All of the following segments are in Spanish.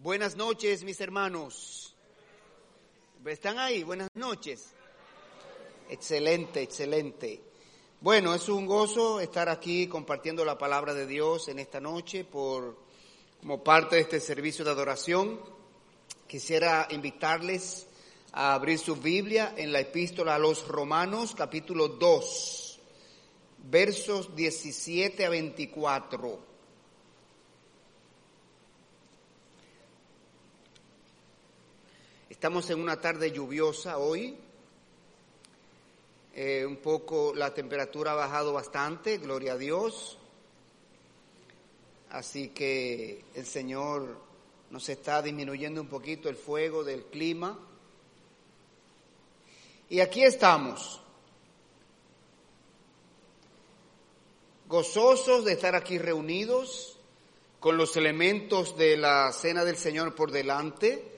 Buenas noches, mis hermanos. ¿Están ahí? Buenas noches. Excelente, excelente. Bueno, es un gozo estar aquí compartiendo la palabra de Dios en esta noche por como parte de este servicio de adoración. Quisiera invitarles a abrir su Biblia en la epístola a los Romanos, capítulo 2, versos 17 a 24. Estamos en una tarde lluviosa hoy. Eh, un poco la temperatura ha bajado bastante, gloria a Dios. Así que el Señor nos está disminuyendo un poquito el fuego del clima. Y aquí estamos, gozosos de estar aquí reunidos con los elementos de la cena del Señor por delante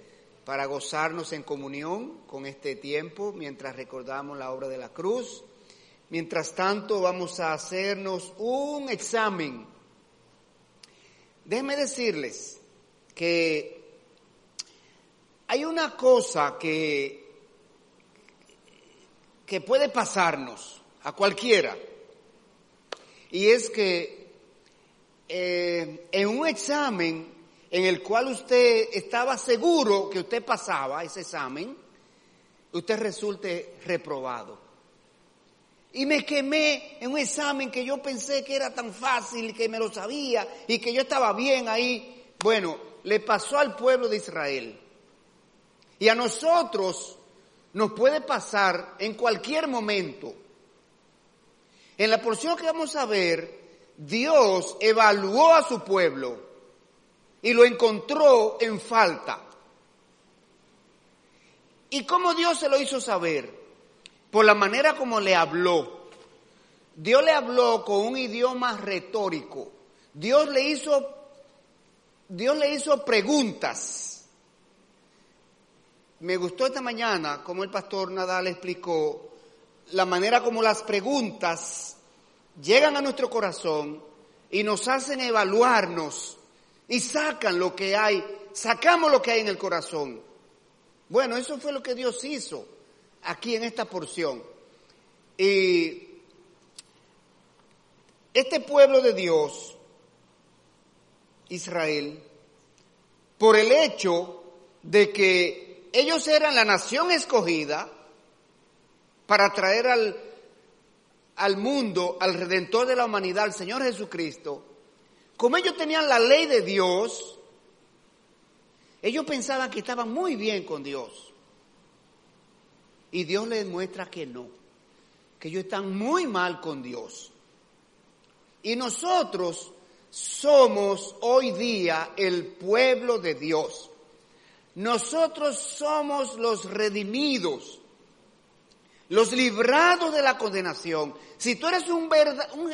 para gozarnos en comunión con este tiempo mientras recordamos la obra de la cruz. Mientras tanto vamos a hacernos un examen. Déjenme decirles que hay una cosa que, que puede pasarnos a cualquiera y es que eh, en un examen en el cual usted estaba seguro que usted pasaba ese examen, usted resulte reprobado. Y me quemé en un examen que yo pensé que era tan fácil, que me lo sabía y que yo estaba bien ahí. Bueno, le pasó al pueblo de Israel. Y a nosotros nos puede pasar en cualquier momento. En la porción que vamos a ver, Dios evaluó a su pueblo y lo encontró en falta. ¿Y cómo Dios se lo hizo saber? Por la manera como le habló. Dios le habló con un idioma retórico. Dios le hizo, Dios le hizo preguntas. Me gustó esta mañana como el pastor Nadal explicó la manera como las preguntas llegan a nuestro corazón y nos hacen evaluarnos y sacan lo que hay, sacamos lo que hay en el corazón. Bueno, eso fue lo que Dios hizo aquí en esta porción. Y este pueblo de Dios, Israel, por el hecho de que ellos eran la nación escogida para traer al, al mundo, al redentor de la humanidad, al Señor Jesucristo, como ellos tenían la ley de Dios, ellos pensaban que estaban muy bien con Dios. Y Dios les muestra que no, que ellos están muy mal con Dios. Y nosotros somos hoy día el pueblo de Dios. Nosotros somos los redimidos, los librados de la condenación. Si tú eres un, verdad, un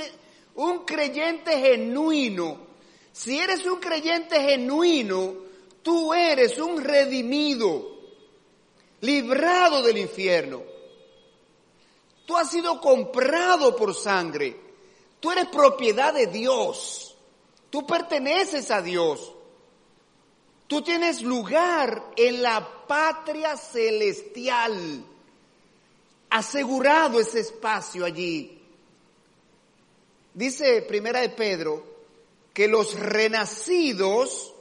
creyente genuino, si eres un creyente genuino, tú eres un redimido, librado del infierno. Tú has sido comprado por sangre. Tú eres propiedad de Dios. Tú perteneces a Dios. Tú tienes lugar en la patria celestial. Asegurado ese espacio allí. Dice Primera de Pedro que los renacidos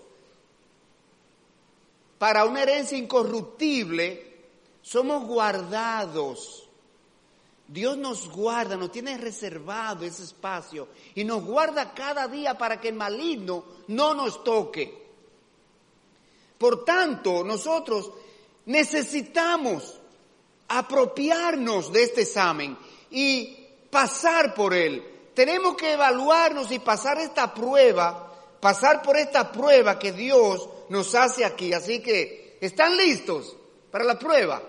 para una herencia incorruptible somos guardados. Dios nos guarda, nos tiene reservado ese espacio y nos guarda cada día para que el maligno no nos toque. Por tanto, nosotros necesitamos apropiarnos de este examen y pasar por él tenemos que evaluarnos y pasar esta prueba, pasar por esta prueba que Dios nos hace aquí. Así que, ¿están listos para la prueba?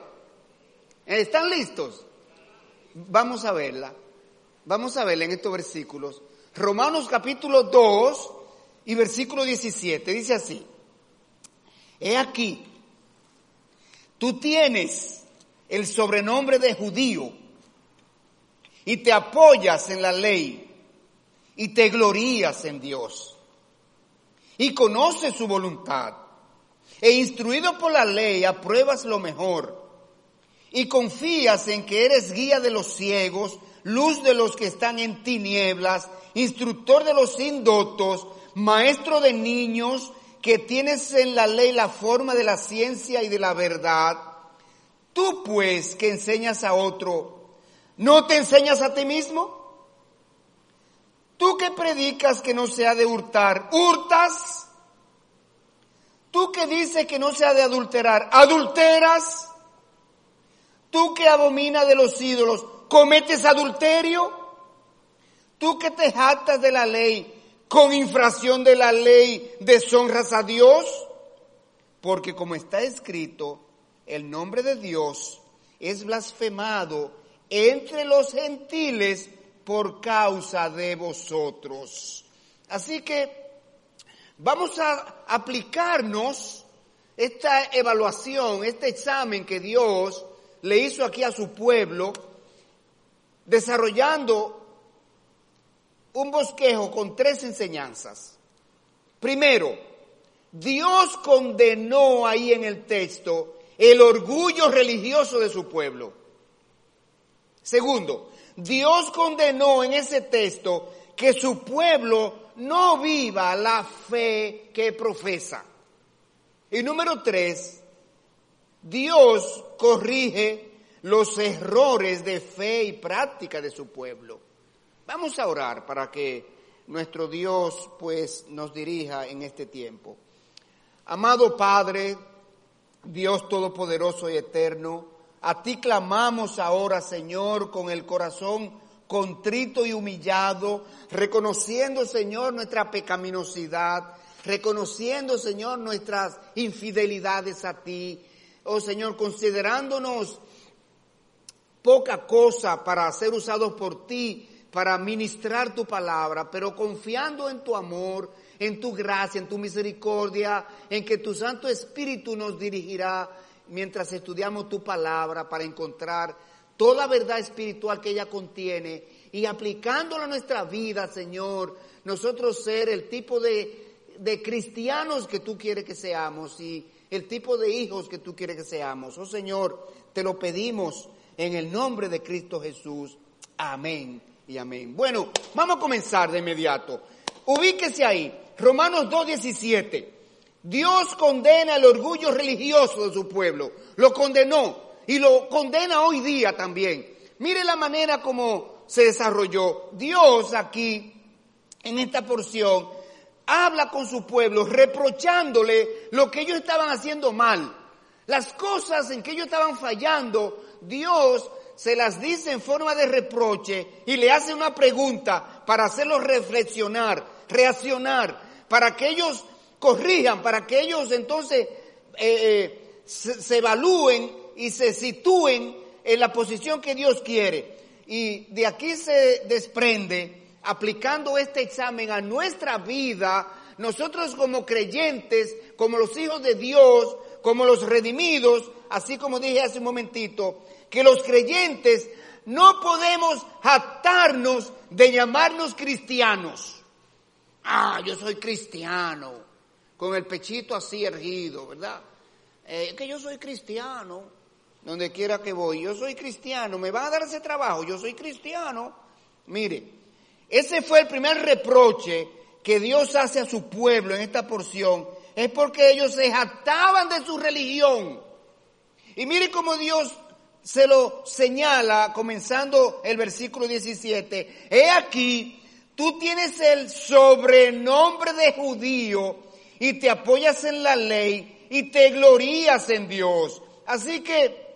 ¿Están listos? Vamos a verla. Vamos a verla en estos versículos. Romanos capítulo 2 y versículo 17 dice así. He aquí, tú tienes el sobrenombre de judío y te apoyas en la ley y te glorías en Dios y conoces su voluntad, e instruido por la ley apruebas lo mejor y confías en que eres guía de los ciegos, luz de los que están en tinieblas, instructor de los indotos, maestro de niños, que tienes en la ley la forma de la ciencia y de la verdad, tú pues que enseñas a otro, ¿no te enseñas a ti mismo? Tú que predicas que no se ha de hurtar, ¿hurtas? Tú que dices que no se ha de adulterar, ¿adulteras? Tú que abominas de los ídolos, ¿cometes adulterio? Tú que te jactas de la ley, con infracción de la ley, deshonras a Dios? Porque como está escrito, el nombre de Dios es blasfemado entre los gentiles por causa de vosotros. Así que vamos a aplicarnos esta evaluación, este examen que Dios le hizo aquí a su pueblo, desarrollando un bosquejo con tres enseñanzas. Primero, Dios condenó ahí en el texto el orgullo religioso de su pueblo. Segundo, Dios condenó en ese texto que su pueblo no viva la fe que profesa. Y número tres, Dios corrige los errores de fe y práctica de su pueblo. Vamos a orar para que nuestro Dios pues nos dirija en este tiempo. Amado Padre, Dios Todopoderoso y Eterno, a ti clamamos ahora, Señor, con el corazón contrito y humillado, reconociendo, Señor, nuestra pecaminosidad, reconociendo, Señor, nuestras infidelidades a ti. Oh, Señor, considerándonos poca cosa para ser usados por ti, para ministrar tu palabra, pero confiando en tu amor, en tu gracia, en tu misericordia, en que tu Santo Espíritu nos dirigirá mientras estudiamos tu palabra para encontrar toda verdad espiritual que ella contiene y aplicándola a nuestra vida, Señor, nosotros ser el tipo de, de cristianos que tú quieres que seamos y el tipo de hijos que tú quieres que seamos. Oh Señor, te lo pedimos en el nombre de Cristo Jesús. Amén y amén. Bueno, vamos a comenzar de inmediato. Ubíquese ahí. Romanos 2.17. Dios condena el orgullo religioso de su pueblo. Lo condenó y lo condena hoy día también. Mire la manera como se desarrolló. Dios aquí, en esta porción, habla con su pueblo reprochándole lo que ellos estaban haciendo mal. Las cosas en que ellos estaban fallando, Dios se las dice en forma de reproche y le hace una pregunta para hacerlos reflexionar, reaccionar, para que ellos corrijan, para que ellos entonces eh, eh, se, evalúen y se sitúen en la posición que Dios quiere. Y de aquí se desprende, aplicando este examen a nuestra vida, nosotros como creyentes, como los hijos de Dios, como los redimidos, así como dije hace un momentito, que los creyentes no podemos jactarnos de llamarnos cristianos. Ah, yo soy cristiano con el pechito así erguido, ¿verdad? Eh, que yo soy cristiano, donde quiera que voy, yo soy cristiano, me va a dar ese trabajo, yo soy cristiano. Mire, ese fue el primer reproche que Dios hace a su pueblo en esta porción, es porque ellos se jactaban de su religión. Y mire cómo Dios se lo señala comenzando el versículo 17. He aquí, tú tienes el sobrenombre de judío y te apoyas en la ley y te glorías en Dios. Así que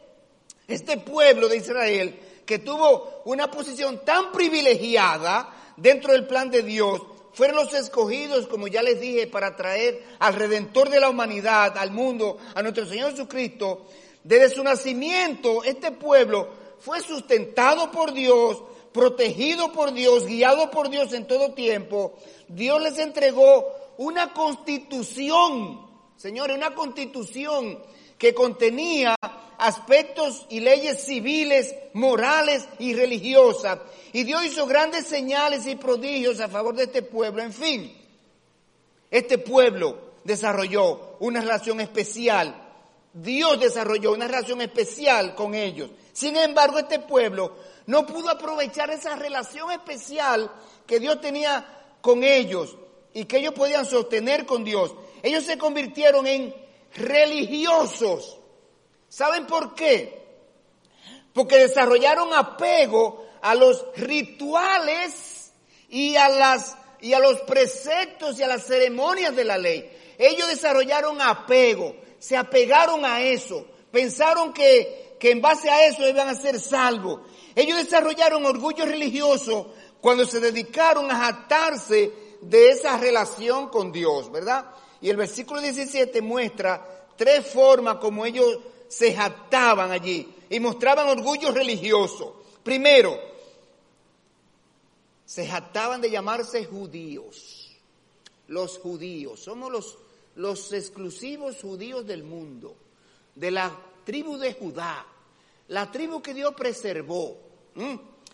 este pueblo de Israel que tuvo una posición tan privilegiada dentro del plan de Dios, fueron los escogidos, como ya les dije, para traer al Redentor de la humanidad, al mundo, a nuestro Señor Jesucristo. Desde su nacimiento, este pueblo fue sustentado por Dios, protegido por Dios, guiado por Dios en todo tiempo. Dios les entregó una constitución, señores, una constitución que contenía aspectos y leyes civiles, morales y religiosas. Y Dios hizo grandes señales y prodigios a favor de este pueblo. En fin, este pueblo desarrolló una relación especial. Dios desarrolló una relación especial con ellos. Sin embargo, este pueblo no pudo aprovechar esa relación especial que Dios tenía con ellos y que ellos podían sostener con Dios. Ellos se convirtieron en religiosos. ¿Saben por qué? Porque desarrollaron apego a los rituales y a las y a los preceptos y a las ceremonias de la ley. Ellos desarrollaron apego, se apegaron a eso, pensaron que, que en base a eso iban a ser salvos. Ellos desarrollaron orgullo religioso cuando se dedicaron a jactarse de esa relación con Dios, ¿verdad? Y el versículo 17 muestra tres formas como ellos se jactaban allí y mostraban orgullo religioso. Primero, se jactaban de llamarse judíos. Los judíos, somos los, los exclusivos judíos del mundo, de la tribu de Judá, la tribu que Dios preservó.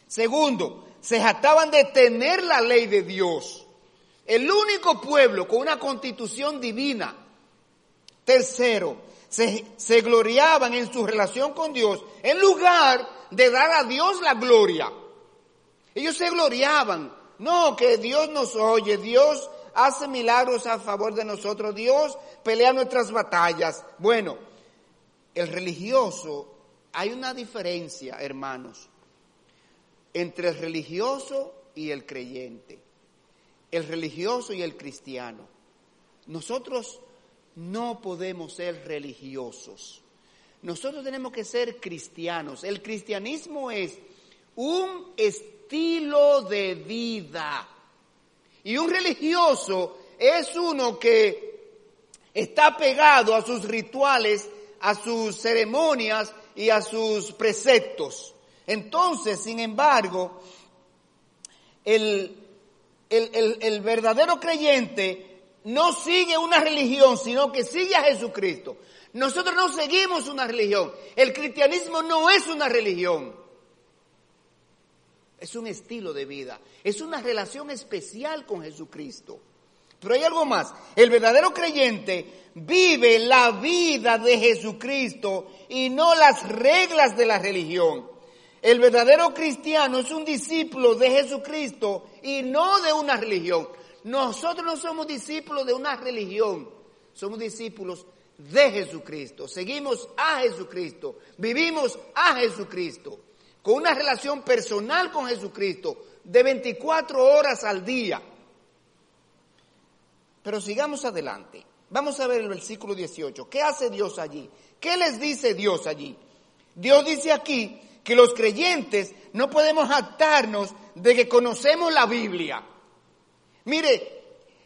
Segundo, se jactaban de tener la ley de Dios. El único pueblo con una constitución divina. Tercero, se, se, gloriaban en su relación con Dios en lugar de dar a Dios la gloria. Ellos se gloriaban. No, que Dios nos oye, Dios hace milagros a favor de nosotros, Dios pelea nuestras batallas. Bueno, el religioso, hay una diferencia, hermanos, entre el religioso y el creyente, el religioso y el cristiano. Nosotros no podemos ser religiosos. Nosotros tenemos que ser cristianos. El cristianismo es un estilo de vida. Y un religioso es uno que está pegado a sus rituales, a sus ceremonias y a sus preceptos. Entonces, sin embargo, el, el, el, verdadero creyente no sigue una religión, sino que sigue a Jesucristo. Nosotros no seguimos una religión. El cristianismo no es una religión. Es un estilo de vida. Es una relación especial con Jesucristo. Pero hay algo más. El verdadero creyente vive la vida de Jesucristo y no las reglas de la religión. El verdadero cristiano es un discípulo de Jesucristo y no de una religión. Nosotros no somos discípulos de una religión, somos discípulos de Jesucristo. Seguimos a Jesucristo, vivimos a Jesucristo con una relación personal con Jesucristo de 24 horas al día. Pero sigamos adelante. Vamos a ver el versículo 18. ¿Qué hace Dios allí? ¿Qué les dice Dios allí? Dios dice aquí que los creyentes no podemos jactarnos de que conocemos la Biblia. Mire,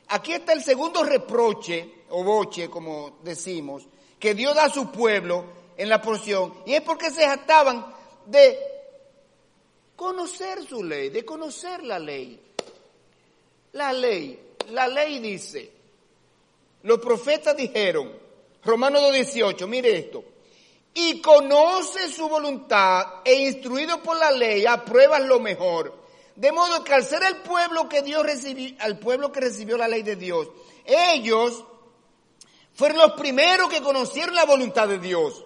aquí está el segundo reproche, o boche, como decimos, que Dios da a su pueblo en la porción, y es porque se jactaban de conocer su ley, de conocer la ley. La ley, la ley dice, los profetas dijeron, Romanos 2.18, mire esto, y conoce su voluntad e instruido por la ley aprueba lo mejor. De modo que al ser el pueblo que Dios recibió, al pueblo que recibió la ley de Dios, ellos fueron los primeros que conocieron la voluntad de Dios.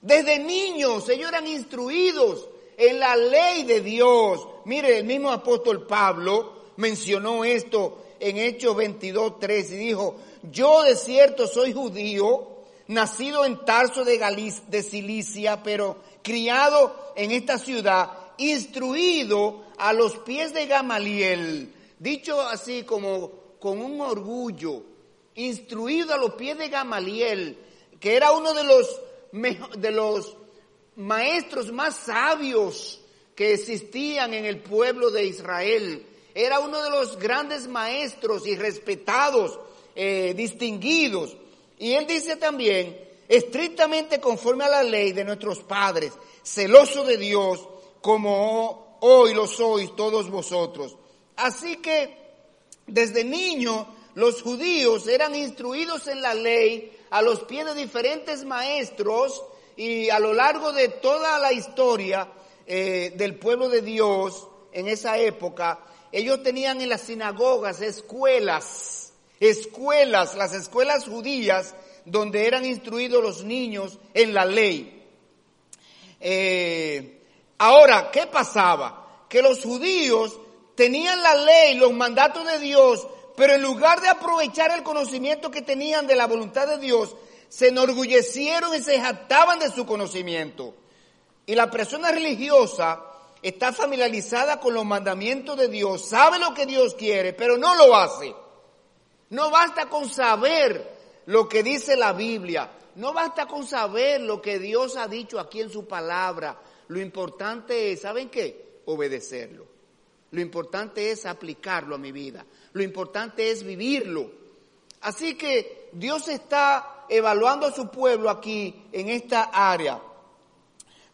Desde niños ellos eran instruidos en la ley de Dios. Mire, el mismo apóstol Pablo mencionó esto en Hechos 22, 3 y dijo, yo de cierto soy judío, nacido en Tarso de, Galicia, de Cilicia, pero criado en esta ciudad, instruido a los pies de Gamaliel, dicho así como con un orgullo, instruido a los pies de Gamaliel, que era uno de los, de los maestros más sabios que existían en el pueblo de Israel. Era uno de los grandes maestros y respetados, eh, distinguidos. Y él dice también, estrictamente conforme a la ley de nuestros padres, celoso de Dios, como hoy lo sois todos vosotros. Así que desde niño los judíos eran instruidos en la ley a los pies de diferentes maestros y a lo largo de toda la historia eh, del pueblo de Dios en esa época, ellos tenían en las sinagogas escuelas escuelas, las escuelas judías, donde eran instruidos los niños en la ley. Eh, ahora, ¿qué pasaba? Que los judíos tenían la ley, los mandatos de Dios, pero en lugar de aprovechar el conocimiento que tenían de la voluntad de Dios, se enorgullecieron y se jactaban de su conocimiento. Y la persona religiosa está familiarizada con los mandamientos de Dios, sabe lo que Dios quiere, pero no lo hace. No basta con saber lo que dice la Biblia, no basta con saber lo que Dios ha dicho aquí en su palabra. Lo importante es, ¿saben qué? Obedecerlo. Lo importante es aplicarlo a mi vida. Lo importante es vivirlo. Así que Dios está evaluando a su pueblo aquí en esta área.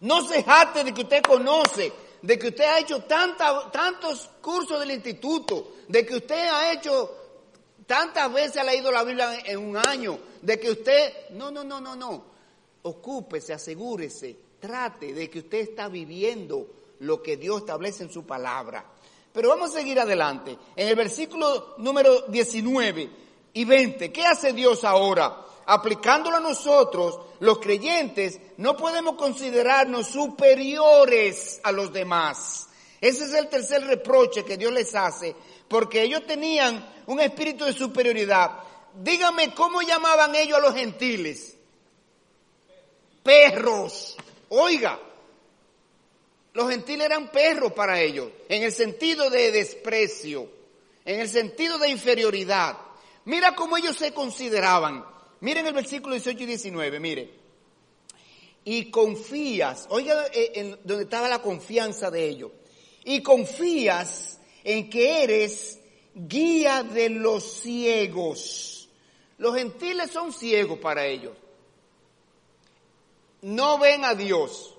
No se jate de que usted conoce, de que usted ha hecho tantos cursos del instituto, de que usted ha hecho tantas veces ha leído la Biblia en un año, de que usted, no, no, no, no, no, ocúpese, asegúrese, trate de que usted está viviendo lo que Dios establece en su palabra. Pero vamos a seguir adelante. En el versículo número 19 y 20, ¿qué hace Dios ahora? Aplicándolo a nosotros, los creyentes, no podemos considerarnos superiores a los demás. Ese es el tercer reproche que Dios les hace, porque ellos tenían un espíritu de superioridad. Dígame cómo llamaban ellos a los gentiles. Perros. Oiga, los gentiles eran perros para ellos, en el sentido de desprecio, en el sentido de inferioridad. Mira cómo ellos se consideraban. Miren el versículo 18 y 19, mire. Y confías, oiga eh, en donde estaba la confianza de ellos. Y confías en que eres guía de los ciegos. Los gentiles son ciegos para ellos. No ven a Dios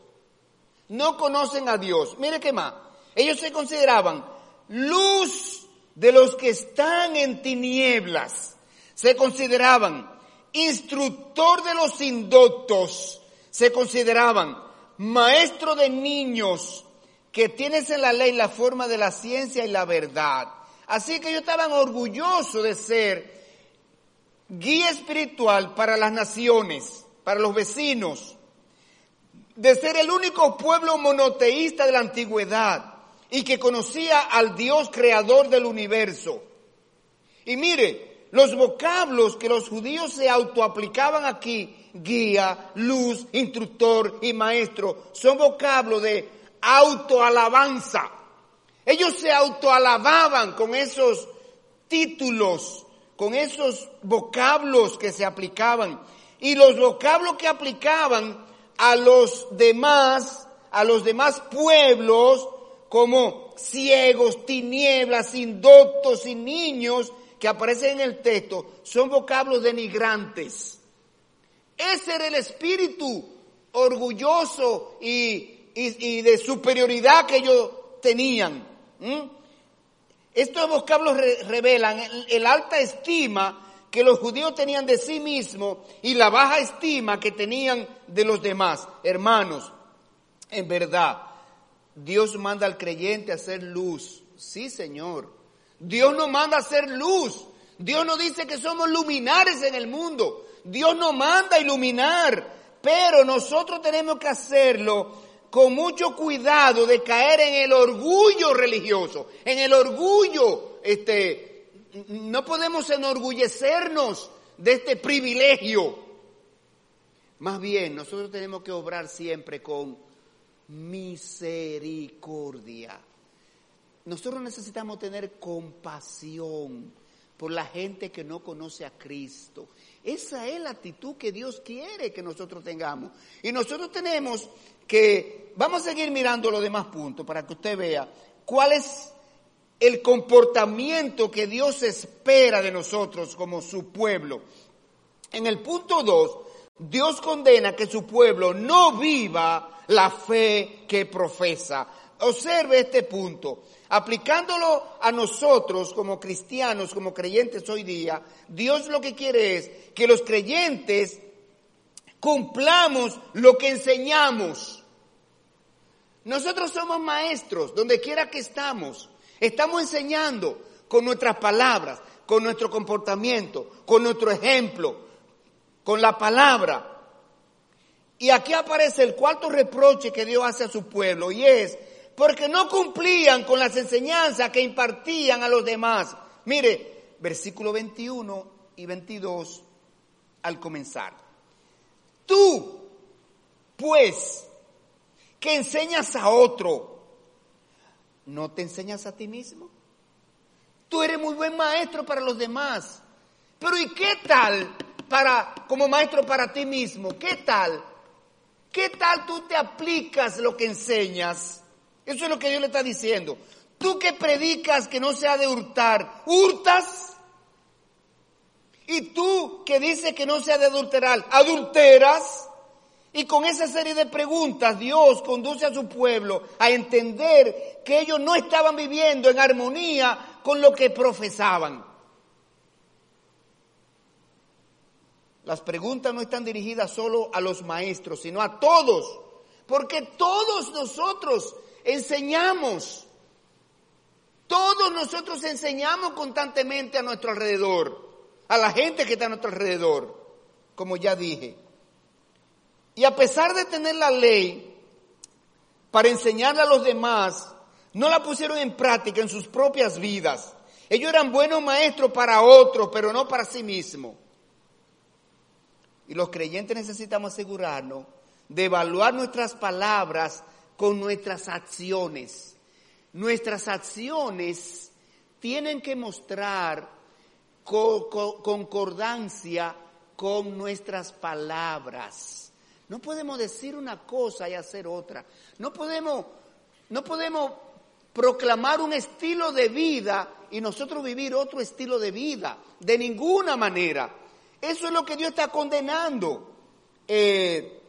no conocen a Dios. Mire qué más. Ellos se consideraban luz de los que están en tinieblas. Se consideraban instructor de los indoctos. Se consideraban maestro de niños que tienes en la ley la forma de la ciencia y la verdad. Así que ellos estaban orgullosos de ser guía espiritual para las naciones, para los vecinos, de ser el único pueblo monoteísta de la antigüedad y que conocía al Dios creador del universo. Y mire, los vocablos que los judíos se autoaplicaban aquí, guía, luz, instructor y maestro, son vocablos de autoalabanza. Ellos se autoalababan con esos títulos, con esos vocablos que se aplicaban. Y los vocablos que aplicaban a los demás, a los demás pueblos, como ciegos, tinieblas, indoctos y niños que aparecen en el texto, son vocablos denigrantes. Ese era el espíritu orgulloso y, de superioridad que ellos tenían. Estos vocablos revelan el alta estima que los judíos tenían de sí mismos y la baja estima que tenían de los demás. Hermanos, en verdad, Dios manda al creyente a hacer luz. Sí, Señor. Dios nos manda a hacer luz. Dios nos dice que somos luminares en el mundo. Dios nos manda a iluminar. Pero nosotros tenemos que hacerlo con mucho cuidado de caer en el orgullo religioso, en el orgullo este, no podemos enorgullecernos de este privilegio. Más bien, nosotros tenemos que obrar siempre con misericordia. Nosotros necesitamos tener compasión por la gente que no conoce a Cristo. Esa es la actitud que Dios quiere que nosotros tengamos. Y nosotros tenemos que, vamos a seguir mirando los demás puntos para que usted vea cuál es el comportamiento que Dios espera de nosotros como su pueblo. En el punto 2, Dios condena que su pueblo no viva la fe que profesa. Observe este punto. Aplicándolo a nosotros como cristianos, como creyentes hoy día, Dios lo que quiere es que los creyentes cumplamos lo que enseñamos. Nosotros somos maestros, donde quiera que estamos. Estamos enseñando con nuestras palabras, con nuestro comportamiento, con nuestro ejemplo, con la palabra. Y aquí aparece el cuarto reproche que Dios hace a su pueblo y es porque no cumplían con las enseñanzas que impartían a los demás. Mire, versículo 21 y 22 al comenzar. Tú, pues, que enseñas a otro, ¿no te enseñas a ti mismo? Tú eres muy buen maestro para los demás. Pero ¿y qué tal para como maestro para ti mismo? ¿Qué tal? ¿Qué tal tú te aplicas lo que enseñas? Eso es lo que Dios le está diciendo. Tú que predicas que no se ha de hurtar, ¿hurtas? Y tú que dices que no se ha de adulterar, ¿adulteras? Y con esa serie de preguntas Dios conduce a su pueblo a entender que ellos no estaban viviendo en armonía con lo que profesaban. Las preguntas no están dirigidas solo a los maestros, sino a todos, porque todos nosotros enseñamos. Todos nosotros enseñamos constantemente a nuestro alrededor, a la gente que está a nuestro alrededor, como ya dije. Y a pesar de tener la ley para enseñarle a los demás, no la pusieron en práctica en sus propias vidas. Ellos eran buenos maestros para otros, pero no para sí mismos. Y los creyentes necesitamos asegurarnos de evaluar nuestras palabras con nuestras acciones. Nuestras acciones tienen que mostrar concordancia con nuestras palabras. No podemos decir una cosa y hacer otra. No podemos, no podemos proclamar un estilo de vida y nosotros vivir otro estilo de vida. De ninguna manera. Eso es lo que Dios está condenando. Eh,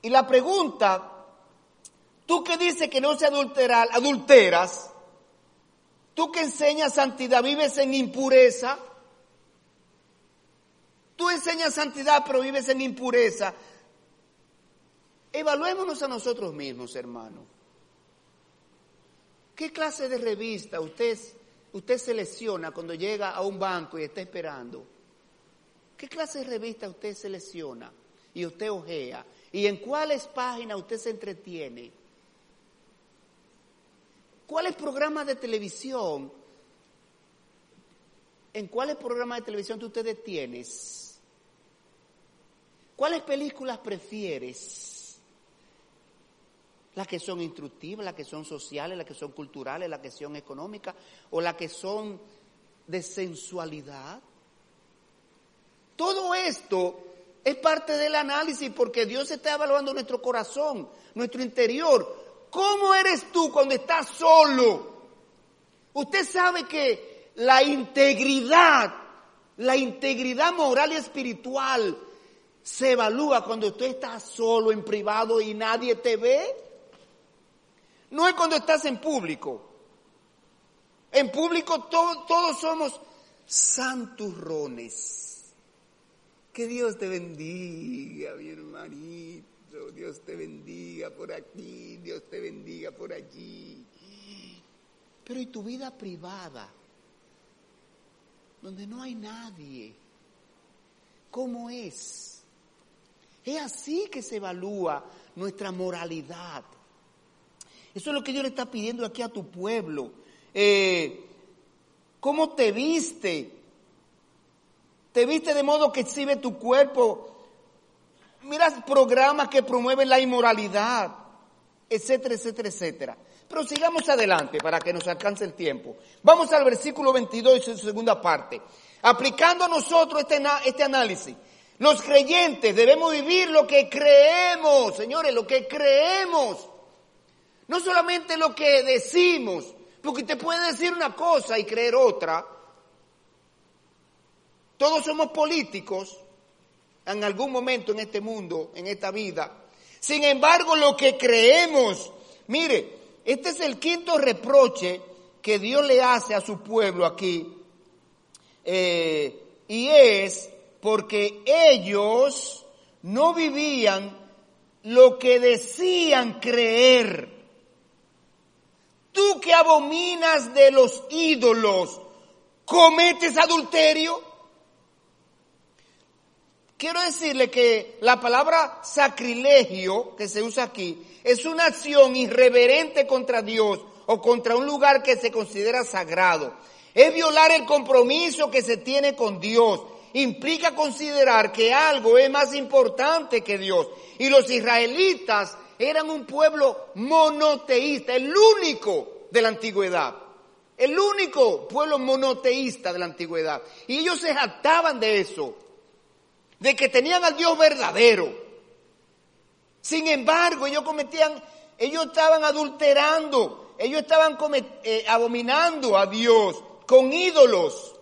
y la pregunta Tú que dices que no se adulterar, adulteras. Tú que enseñas santidad, vives en impureza. Tú enseñas santidad, pero vives en impureza. Evaluémonos a nosotros mismos, hermano. ¿Qué clase de revista usted, usted selecciona cuando llega a un banco y está esperando? ¿Qué clase de revista usted selecciona y usted ojea? ¿Y en cuáles páginas usted se entretiene? ¿Cuáles programas de televisión? ¿En cuáles programas de televisión tú ustedes tienes? ¿Cuáles películas prefieres? Las que son instructivas, las que son sociales, las que son culturales, las que son económicas o las que son de sensualidad. Todo esto es parte del análisis porque Dios está evaluando nuestro corazón, nuestro interior, ¿Cómo eres tú cuando estás solo? Usted sabe que la integridad, la integridad moral y espiritual se evalúa cuando usted está solo en privado y nadie te ve. No es cuando estás en público. En público todos somos santurrones. Que Dios te bendiga, mi hermanito. Dios te bendiga por aquí, Dios te bendiga por allí. Pero ¿y tu vida privada? Donde no hay nadie. ¿Cómo es? Es así que se evalúa nuestra moralidad. Eso es lo que Dios le está pidiendo aquí a tu pueblo. Eh, ¿Cómo te viste? ¿Te viste de modo que exhibe tu cuerpo Mira programas que promueven la inmoralidad, etcétera, etcétera, etcétera. Pero sigamos adelante para que nos alcance el tiempo. Vamos al versículo 22 y su segunda parte. Aplicando a nosotros este, este análisis, los creyentes debemos vivir lo que creemos, señores, lo que creemos. No solamente lo que decimos, porque te puede decir una cosa y creer otra. Todos somos políticos, en algún momento en este mundo, en esta vida. Sin embargo, lo que creemos, mire, este es el quinto reproche que Dios le hace a su pueblo aquí, eh, y es porque ellos no vivían lo que decían creer. Tú que abominas de los ídolos, cometes adulterio. Quiero decirle que la palabra sacrilegio que se usa aquí es una acción irreverente contra Dios o contra un lugar que se considera sagrado. Es violar el compromiso que se tiene con Dios. Implica considerar que algo es más importante que Dios. Y los israelitas eran un pueblo monoteísta, el único de la antigüedad. El único pueblo monoteísta de la antigüedad. Y ellos se jactaban de eso de que tenían al Dios verdadero. Sin embargo, ellos cometían, ellos estaban adulterando, ellos estaban eh, abominando a Dios con ídolos.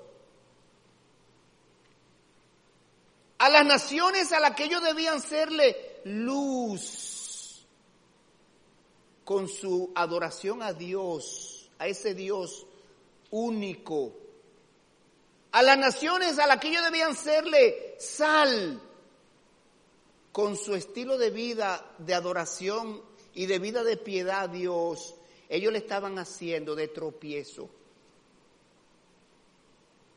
A las naciones a las que ellos debían serle luz con su adoración a Dios, a ese Dios único a las naciones a las que ellos debían serle sal, con su estilo de vida, de adoración y de vida de piedad a Dios, ellos le estaban haciendo de tropiezo.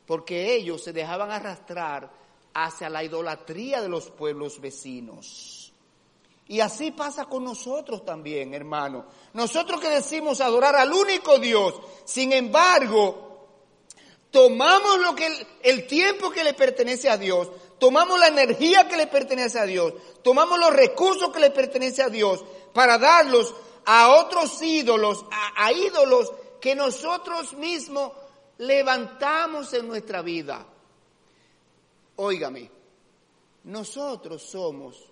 Porque ellos se dejaban arrastrar hacia la idolatría de los pueblos vecinos. Y así pasa con nosotros también, hermano. Nosotros que decimos adorar al único Dios, sin embargo, tomamos lo que el, tiempo que le pertenece a Dios, tomamos la energía que le pertenece a Dios, tomamos los recursos que le pertenece a Dios para darlos a otros ídolos, a, a ídolos que nosotros mismos levantamos en nuestra vida. Óigame, nosotros somos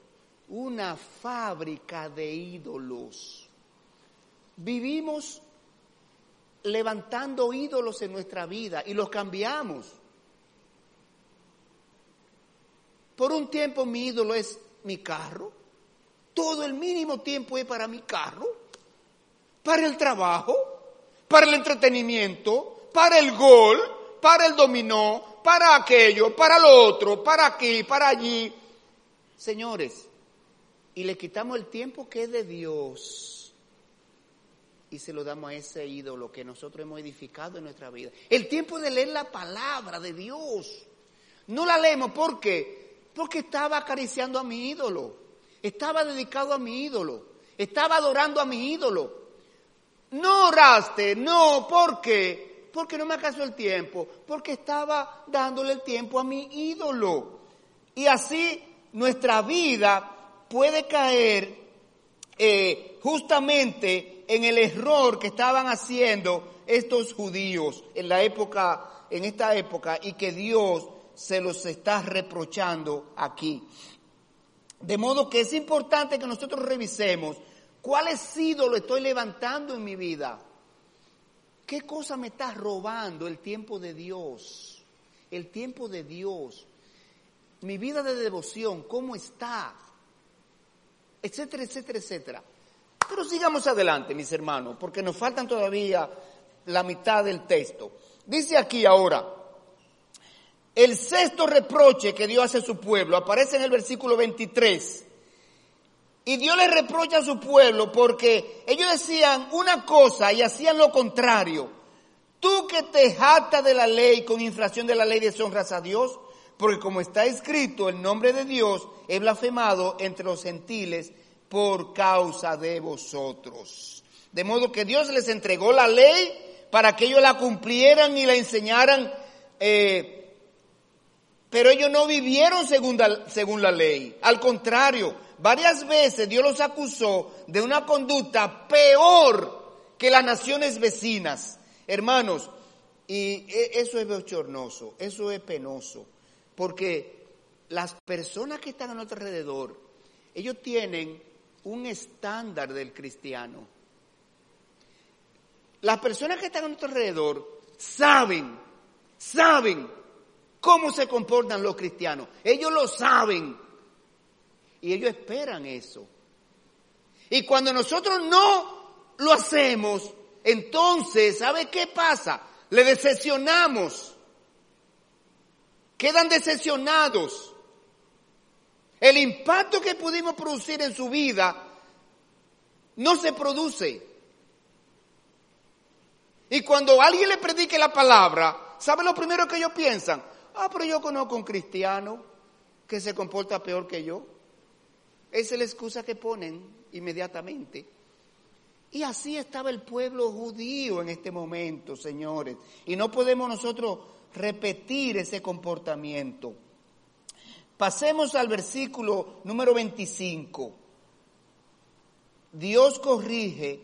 una fábrica de ídolos. Vivimos levantando ídolos en nuestra vida y los cambiamos. Por un tiempo mi ídolo es mi carro. Todo el mínimo tiempo es para mi carro, para el trabajo, para el entretenimiento, para el gol, para el dominó, para aquello, para lo otro, para aquí, para allí. Señores, y le quitamos el tiempo que es de Dios y se lo damos a ese ídolo que nosotros hemos edificado en nuestra vida. El tiempo de leer la palabra de Dios. No la leemos, ¿por qué? Porque estaba acariciando a mi ídolo, estaba dedicado a mi ídolo, estaba adorando a mi ídolo. No oraste, no, ¿por qué? Porque no me acaso el tiempo, porque estaba dándole el tiempo a mi ídolo. Y así nuestra vida puede caer eh, justamente en el error que estaban haciendo estos judíos en la época, en esta época, y que Dios se los está reprochando aquí. De modo que es importante que nosotros revisemos cuáles ídolos estoy levantando en mi vida. ¿Qué cosa me está robando el tiempo de Dios? El tiempo de Dios. Mi vida de devoción, ¿cómo está? Etcétera, etcétera, etcétera. Pero sigamos adelante, mis hermanos, porque nos faltan todavía la mitad del texto. Dice aquí ahora, el sexto reproche que Dios hace a su pueblo aparece en el versículo 23. Y Dios le reprocha a su pueblo porque ellos decían una cosa y hacían lo contrario. Tú que te jactas de la ley con infracción de la ley deshonras a Dios, porque como está escrito, el nombre de Dios es blasfemado entre los gentiles por causa de vosotros. De modo que Dios les entregó la ley para que ellos la cumplieran y la enseñaran, eh, pero ellos no vivieron según la, ley. Al contrario, varias veces Dios los acusó de una conducta peor que las naciones vecinas. Hermanos, y e, eso es bochornoso, eso es penoso, porque las personas que están a nuestro alrededor, ellos tienen un estándar del cristiano. Las personas que están a nuestro alrededor saben, saben cómo se comportan los cristianos. Ellos lo saben. Y ellos esperan eso. Y cuando nosotros no lo hacemos, entonces, ¿sabe qué pasa? Le decepcionamos. Quedan decepcionados. El impacto que pudimos producir en su vida no se produce. Y cuando alguien le predique la palabra, ¿sabe lo primero que ellos piensan? Ah, pero yo conozco un cristiano que se comporta peor que yo. Esa es la excusa que ponen inmediatamente. Y así estaba el pueblo judío en este momento, señores. Y no podemos nosotros repetir ese comportamiento. Pasemos al versículo número 25. Dios corrige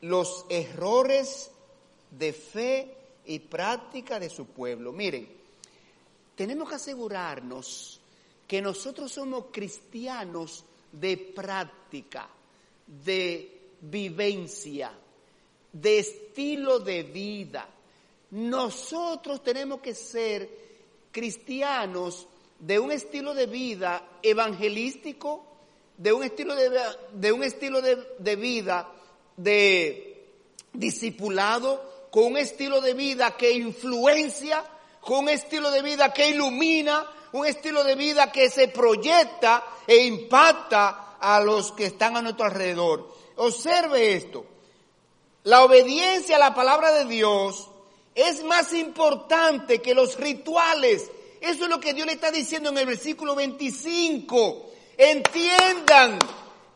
los errores de fe y práctica de su pueblo. Miren, tenemos que asegurarnos que nosotros somos cristianos de práctica, de vivencia, de estilo de vida. Nosotros tenemos que ser cristianos de un estilo de vida evangelístico, de un estilo de, de un estilo de, vida de discipulado, con un estilo de vida que influencia, con un estilo de vida que ilumina, un estilo de vida que se proyecta e impacta a los que están a nuestro alrededor. Observe esto. La obediencia a la palabra de Dios es más importante que los rituales. Eso es lo que Dios le está diciendo en el versículo 25. Entiendan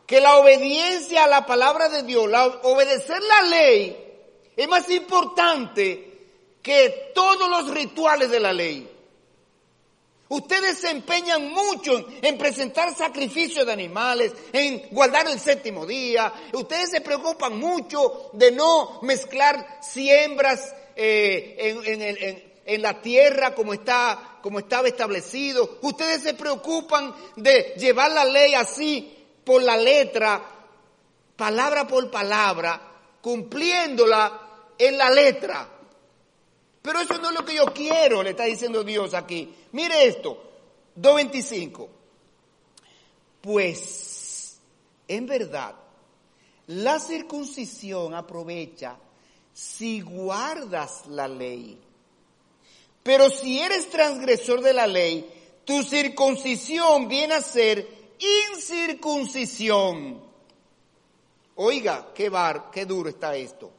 que la obediencia a la palabra de Dios, la, obedecer la ley, es más importante que todos los rituales de la ley. Ustedes se empeñan mucho en presentar sacrificios de animales, en guardar el séptimo día. Ustedes se preocupan mucho de no mezclar siembras eh, en, la tierra como está, como estaba establecido. Ustedes se preocupan de llevar la ley así por la letra, palabra por palabra, cumpliéndola en la letra. Pero eso no es lo que yo quiero, le está diciendo Dios aquí. Mire esto, 2.25. Pues, en verdad, la circuncisión aprovecha si guardas la ley. Pero si eres transgresor de la ley, tu circuncisión viene a ser incircuncisión. Oiga, qué bar, qué duro está esto.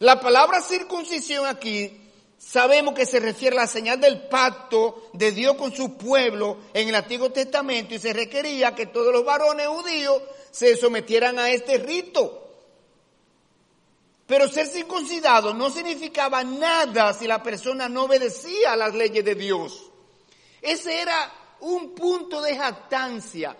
La palabra circuncisión aquí sabemos que se refiere a la señal del pacto de Dios con su pueblo en el Antiguo Testamento y se requería que todos los varones judíos se sometieran a este rito. Pero ser circuncidado no significaba nada si la persona no obedecía a las leyes de Dios. Ese era un punto de jactancia.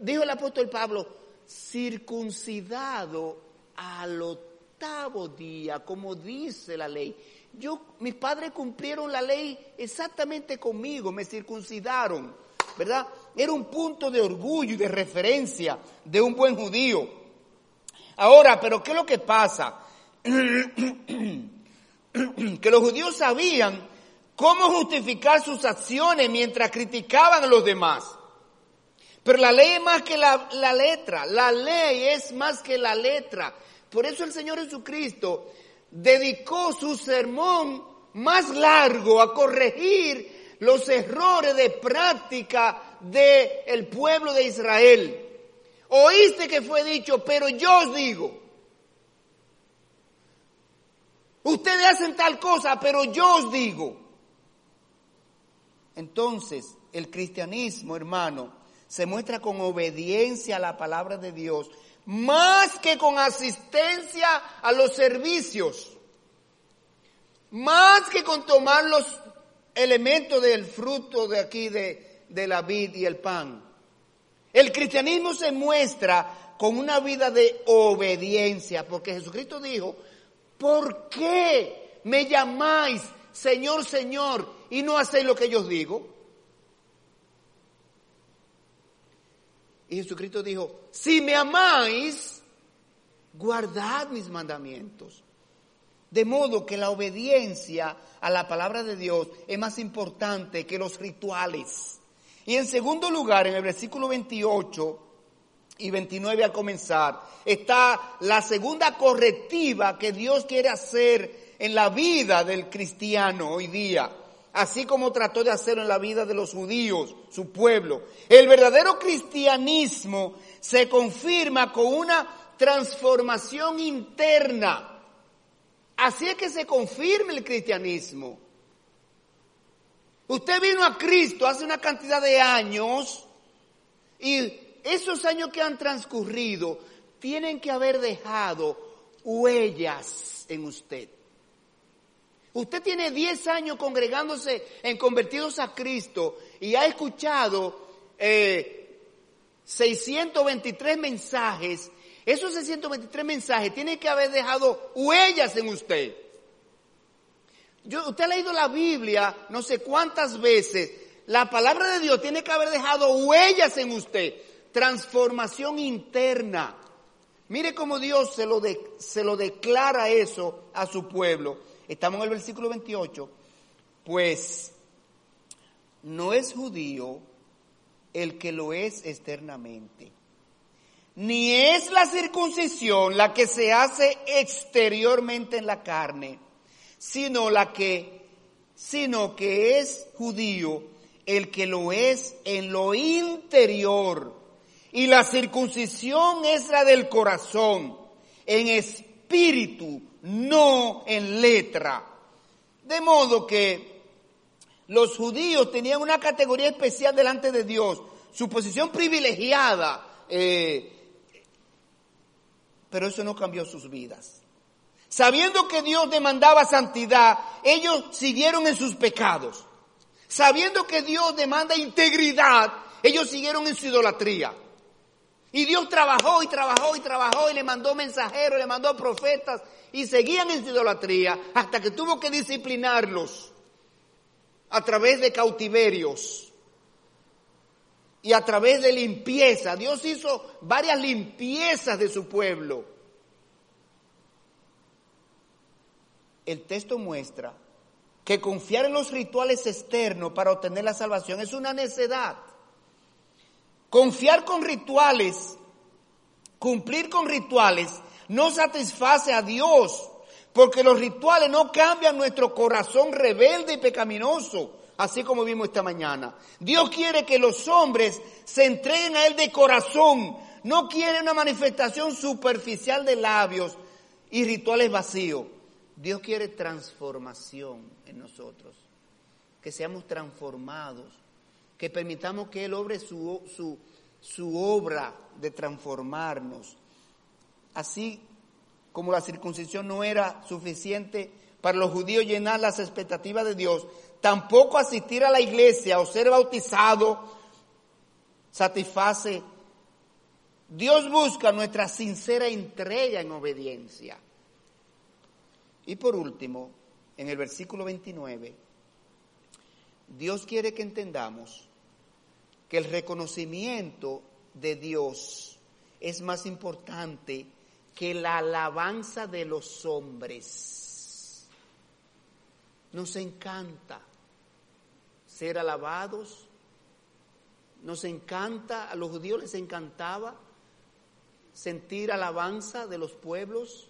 dijo el apóstol Pablo, circuncidado al octavo día, como dice la ley. Yo, mis padres cumplieron la ley exactamente conmigo, me circuncidaron, ¿verdad? Era un punto de orgullo y de referencia de un buen judío. Ahora, pero ¿qué es lo que pasa? que los judíos sabían cómo justificar sus acciones mientras criticaban a los demás. Pero la ley es más que la, la, letra, la ley es más que la letra. Por eso el Señor Jesucristo dedicó su sermón más largo a corregir los errores de práctica del pueblo de Israel. Oíste que fue dicho, pero yo os digo. Ustedes hacen tal cosa, pero yo os digo. Entonces, el cristianismo, hermano, se muestra con obediencia a la palabra de Dios más que con asistencia a los servicios, más que con tomar los elementos del fruto de aquí de, de la vid y el pan. El cristianismo se muestra con una vida de obediencia, porque Jesucristo dijo, ¿por qué me llamáis Señor, Señor y no hacéis lo que yo digo? Y Jesucristo dijo, si me amáis, guardad mis mandamientos. De modo que la obediencia a la palabra de Dios es más importante que los rituales. Y en segundo lugar, en el versículo 28 y 29 al comenzar, está la segunda correctiva que Dios quiere hacer en la vida del cristiano hoy día así como trató de hacerlo en la vida de los judíos, su pueblo. El verdadero cristianismo se confirma con una transformación interna. Así es que se confirma el cristianismo. Usted vino a Cristo hace una cantidad de años y esos años que han transcurrido tienen que haber dejado huellas en usted. Usted tiene 10 años congregándose en convertidos a Cristo y ha escuchado 623 eh, mensajes. Esos 623 mensajes tienen que haber dejado huellas en usted. Usted ha leído la Biblia no sé cuántas veces. La palabra de Dios tiene que haber dejado huellas en usted. Transformación interna. Mire cómo Dios se lo, se lo declara eso a su pueblo. Estamos en el versículo 28. Pues no es judío el que lo es externamente. Ni es la circuncisión la que se hace exteriormente en la carne sino la que, sino que es judío el que lo es en lo interior. Y la circuncisión es la del corazón, en espíritu, no en letra. De modo que los judíos tenían una categoría especial delante de Dios, su posición privilegiada, eh, pero eso no cambió sus vidas. Sabiendo que Dios demandaba santidad, ellos siguieron en sus pecados. Sabiendo que Dios demanda integridad, ellos siguieron en su idolatría. Y Dios trabajó y trabajó y trabajó y le mandó mensajeros, le mandó profetas y seguían en su idolatría hasta que tuvo que disciplinarlos a través de cautiverios y a través de limpieza. Dios hizo varias limpiezas de su pueblo. el texto muestra que confiar en los rituales externos para obtener la salvación es una necedad. Confiar con rituales, cumplir con rituales, no satisface a Dios, porque los rituales no cambian nuestro corazón rebelde y pecaminoso, así como vimos esta mañana. Dios quiere que los hombres se entreguen a Él de corazón, no quiere una manifestación superficial de labios y rituales vacíos. Dios quiere transformación en nosotros, que seamos transformados, que permitamos que Él obre su, su, su obra de transformarnos. Así como la circuncisión no era suficiente para los judíos llenar las expectativas de Dios, tampoco asistir a la iglesia o ser bautizado satisface. Dios busca nuestra sincera entrega en obediencia. Y por último, en el versículo 29, Dios quiere que entendamos que el reconocimiento de Dios es más importante que la alabanza de los hombres. Nos encanta ser alabados, nos encanta, a los judíos les encantaba sentir alabanza de los pueblos,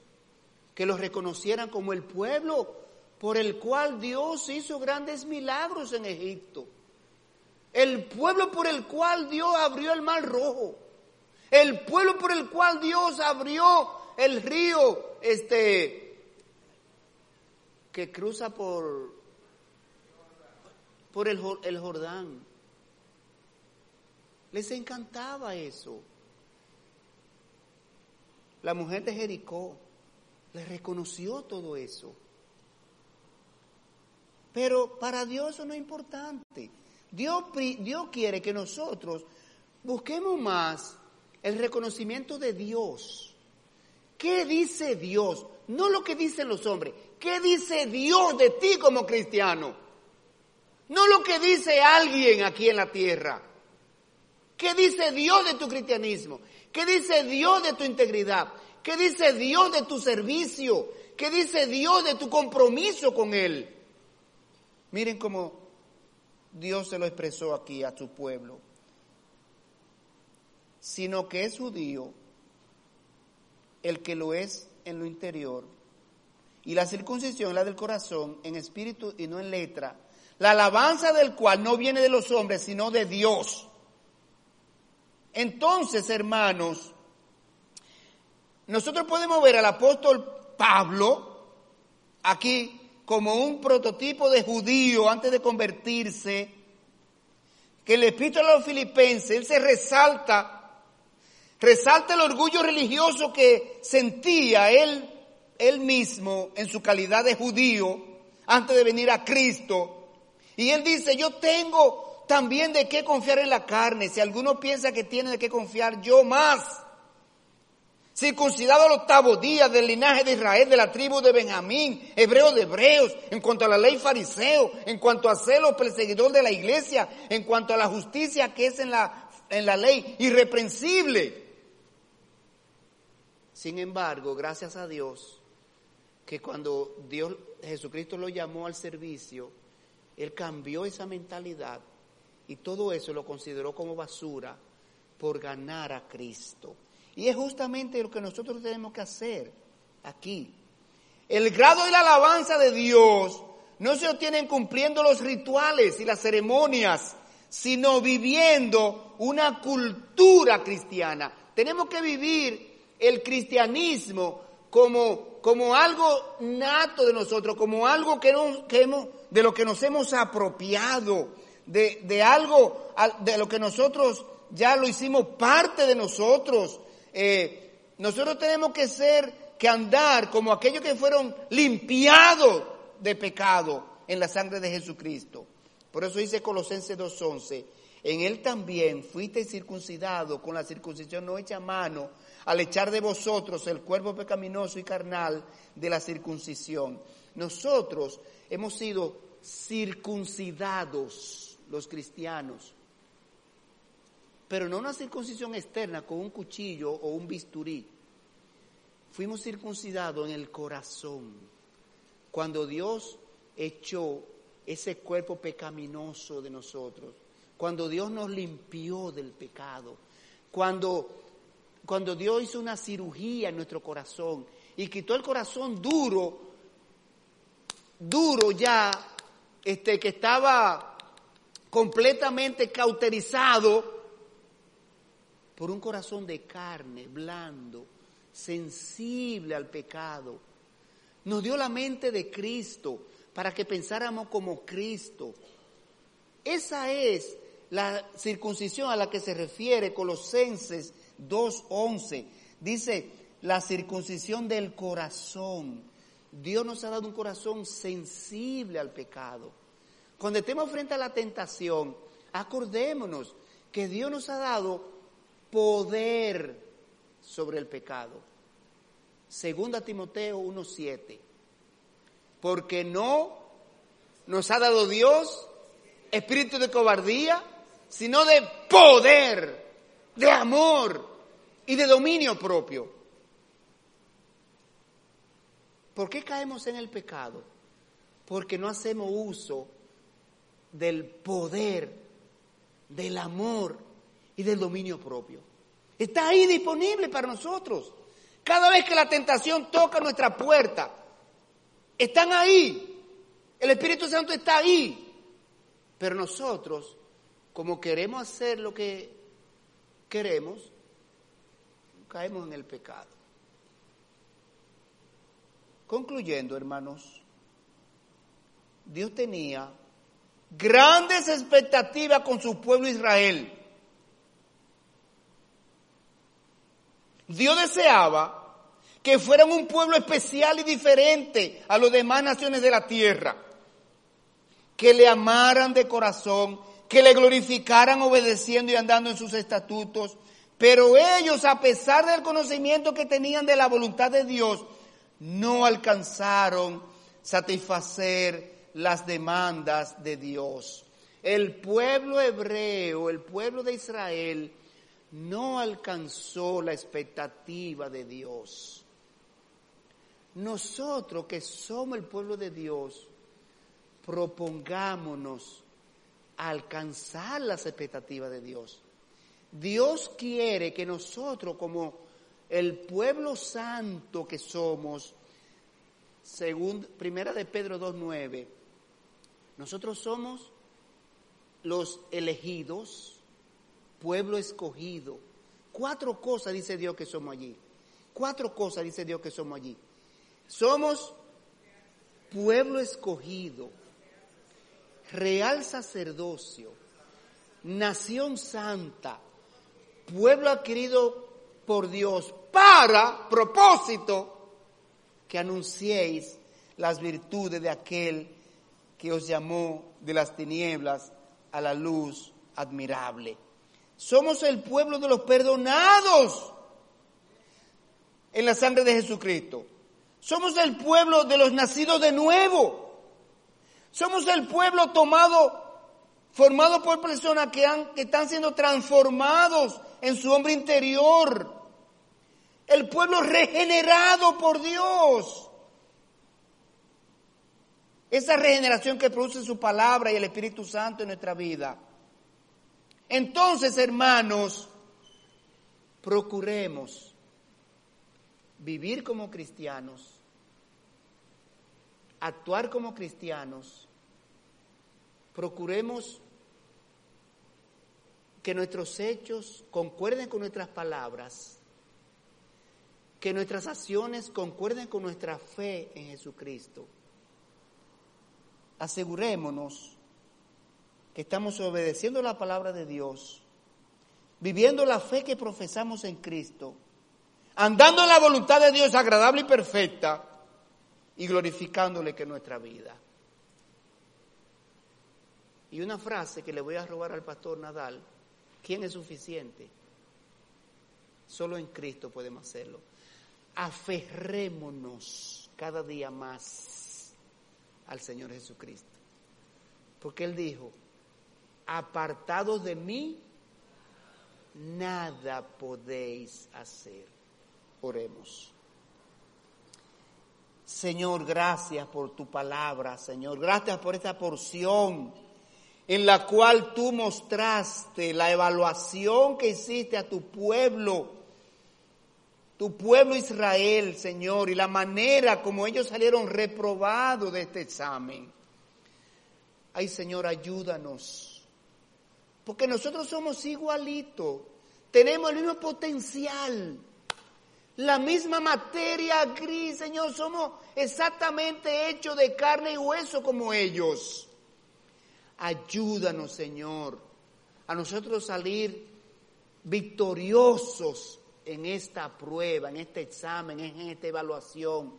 que los reconocieran como el pueblo por el cual Dios hizo grandes milagros en Egipto. El pueblo por el cual Dios abrió el mar rojo. El pueblo por el cual Dios abrió el río este que cruza por por el, el Jordán. Les encantaba eso. La mujer de Jericó le reconoció todo eso. Pero para Dios eso no es importante. Dios, Dios quiere que nosotros busquemos más el reconocimiento de Dios. ¿Qué dice Dios? No lo que dicen los hombres. ¿Qué dice Dios de ti como cristiano? No lo que dice alguien aquí en la tierra. ¿Qué dice Dios de tu cristianismo? ¿Qué dice Dios de tu integridad? ¿Qué dice Dios de tu servicio? ¿Qué dice Dios de tu compromiso con Él? Miren cómo Dios se lo expresó aquí a su pueblo. Sino que es judío el que lo es en lo interior. Y la circuncisión, la del corazón, en espíritu y no en letra. La alabanza del cual no viene de los hombres, sino de Dios. Entonces, hermanos, nosotros podemos ver al apóstol Pablo aquí como un prototipo de judío antes de convertirse, que el epístola a los filipenses, él se resalta, resalta el orgullo religioso que sentía él, él mismo en su calidad de judío antes de venir a Cristo. Y él dice, yo tengo también de qué confiar en la carne. Si alguno piensa que tiene de qué confiar, yo más circuncidado al octavo día del linaje de Israel, de la tribu de Benjamín, hebreo de hebreos, en cuanto a la ley fariseo, en cuanto a celo perseguidor de la iglesia, en cuanto a la justicia que es en la, en la ley, irreprensible. Sin embargo, gracias a Dios, que cuando Dios, Jesucristo lo llamó al servicio, Él cambió esa mentalidad y todo eso lo consideró como basura por ganar a Cristo. Y es justamente lo que nosotros tenemos que hacer aquí. El grado y la alabanza de Dios no se obtienen cumpliendo los rituales y las ceremonias, sino viviendo una cultura cristiana. Tenemos que vivir el cristianismo como, como algo nato de nosotros, como algo que, que hemos, de lo que nos hemos apropiado, de, de algo de lo que nosotros ya lo hicimos parte de nosotros. Eh, nosotros tenemos que ser, que andar como aquellos que fueron limpiados de pecado en la sangre de Jesucristo. Por eso dice Colosenses 2.11, en él también fuiste circuncidado con la circuncisión no hecha a mano, al echar de vosotros el cuerpo pecaminoso y carnal de la circuncisión. Nosotros hemos sido circuncidados, los cristianos, pero no una circuncisión externa con un cuchillo o un bisturí. Fuimos circuncidados en el corazón. Cuando Dios echó ese cuerpo pecaminoso de nosotros, cuando Dios nos limpió del pecado, cuando, cuando Dios hizo una cirugía en nuestro corazón y quitó el corazón duro, duro ya, este, que estaba completamente cauterizado, por un corazón de carne, blando, sensible al pecado. Nos dio la mente de Cristo para que pensáramos como Cristo. Esa es la circuncisión a la que se refiere Colosenses 2.11. Dice, la circuncisión del corazón. Dios nos ha dado un corazón sensible al pecado. Cuando estemos frente a la tentación, acordémonos que Dios nos ha dado poder sobre el pecado. Segunda Timoteo 1:7. Porque no nos ha dado Dios espíritu de cobardía, sino de poder, de amor y de dominio propio. ¿Por qué caemos en el pecado? Porque no hacemos uso del poder, del amor y del dominio propio. Está ahí disponible para nosotros. Cada vez que la tentación toca nuestra puerta, están ahí. El Espíritu Santo está ahí. Pero nosotros, como queremos hacer lo que queremos, caemos en el pecado. Concluyendo, hermanos, Dios tenía grandes expectativas con su pueblo Israel. Dios deseaba que fueran un pueblo especial y diferente a las demás naciones de la tierra, que le amaran de corazón, que le glorificaran obedeciendo y andando en sus estatutos, pero ellos, a pesar del conocimiento que tenían de la voluntad de Dios, no alcanzaron satisfacer las demandas de Dios. El pueblo hebreo, el pueblo de Israel, no alcanzó la expectativa de Dios. Nosotros que somos el pueblo de Dios, propongámonos alcanzar las expectativas de Dios. Dios quiere que nosotros como el pueblo santo que somos, según Primera de Pedro 2.9, nosotros somos los elegidos, pueblo escogido. Cuatro cosas dice Dios que somos allí. Cuatro cosas dice Dios que somos allí. Somos pueblo escogido, real sacerdocio, nación santa, pueblo adquirido por Dios para propósito que anunciéis las virtudes de aquel que os llamó de las tinieblas a la luz admirable. Somos el pueblo de los perdonados en la sangre de Jesucristo. Somos el pueblo de los nacidos de nuevo. Somos el pueblo tomado, formado por personas que, han, que están siendo transformados en su hombre interior. El pueblo regenerado por Dios. Esa regeneración que produce su palabra y el Espíritu Santo en nuestra vida. Entonces, hermanos, procuremos vivir como cristianos, actuar como cristianos, procuremos que nuestros hechos concuerden con nuestras palabras, que nuestras acciones concuerden con nuestra fe en Jesucristo. Asegurémonos que estamos obedeciendo la palabra de Dios, viviendo la fe que profesamos en Cristo, andando en la voluntad de Dios agradable y perfecta y glorificándole que nuestra vida. Y una frase que le voy a robar al pastor Nadal, ¿quién es suficiente? Solo en Cristo podemos hacerlo. Aferrémonos cada día más al Señor Jesucristo. Porque Él dijo, apartados de mí, nada podéis hacer. Oremos. Señor, gracias por tu palabra, Señor. Gracias por esta porción en la cual tú mostraste la evaluación que hiciste a tu pueblo, tu pueblo Israel, Señor, y la manera como ellos salieron reprobados de este examen. Ay, Señor, ayúdanos porque nosotros somos igualitos, tenemos el mismo potencial, la misma materia gris, Señor, somos exactamente hechos de carne y hueso como ellos. Ayúdanos, Señor, a nosotros salir victoriosos en esta prueba, en este examen, en esta evaluación.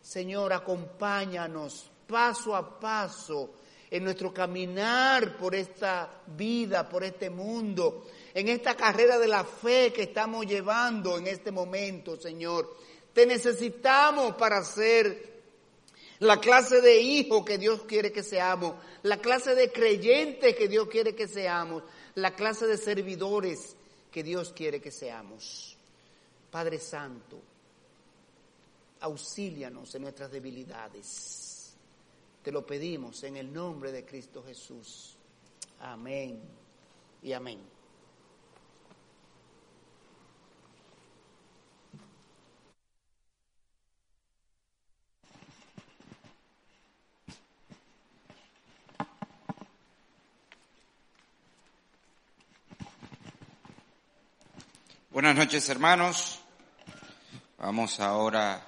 Señor, acompáñanos paso a paso en nuestro caminar por esta vida, por este mundo, en esta carrera de la fe que estamos llevando en este momento, Señor. Te necesitamos para ser la clase de hijo que Dios quiere que seamos, la clase de creyentes que Dios quiere que seamos, la clase de servidores que Dios quiere que seamos. Padre Santo, auxílianos en nuestras debilidades. Te lo pedimos en el nombre de Cristo Jesús. Amén y amén. Buenas noches, hermanos. Vamos ahora